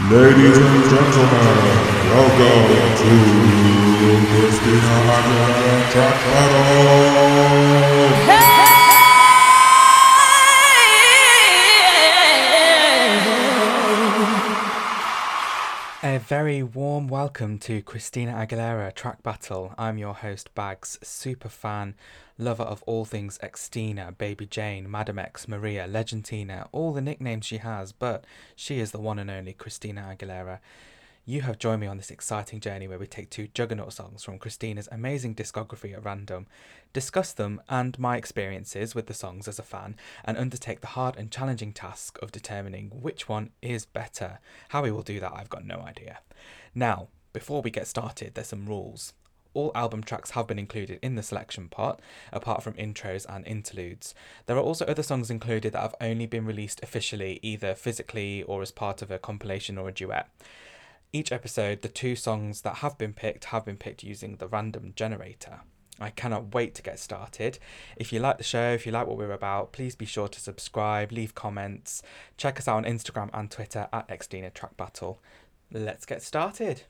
Ladies and gentlemen, welcome to Christina Aguilera Track Battle. A very warm welcome to Christina Aguilera Track Battle. I'm your host, Bags, super fan, lover of all things Xtina, Baby Jane, Madam X, Maria, Legendina, all the nicknames she has, but she is the one and only Christina Aguilera. You have joined me on this exciting journey where we take two juggernaut songs from Christina's amazing discography at random, discuss them and my experiences with the songs as a fan, and undertake the hard and challenging task of determining which one is better. How we will do that, I've got no idea. Now, before we get started, there's some rules. All album tracks have been included in the selection part, apart from intros and interludes. There are also other songs included that have only been released officially, either physically or as part of a compilation or a duet. Each episode, the two songs that have been picked have been picked using the random generator. I cannot wait to get started. If you like the show, if you like what we're about, please be sure to subscribe, leave comments, check us out on Instagram and Twitter at Xtina Track Battle. Let's get started.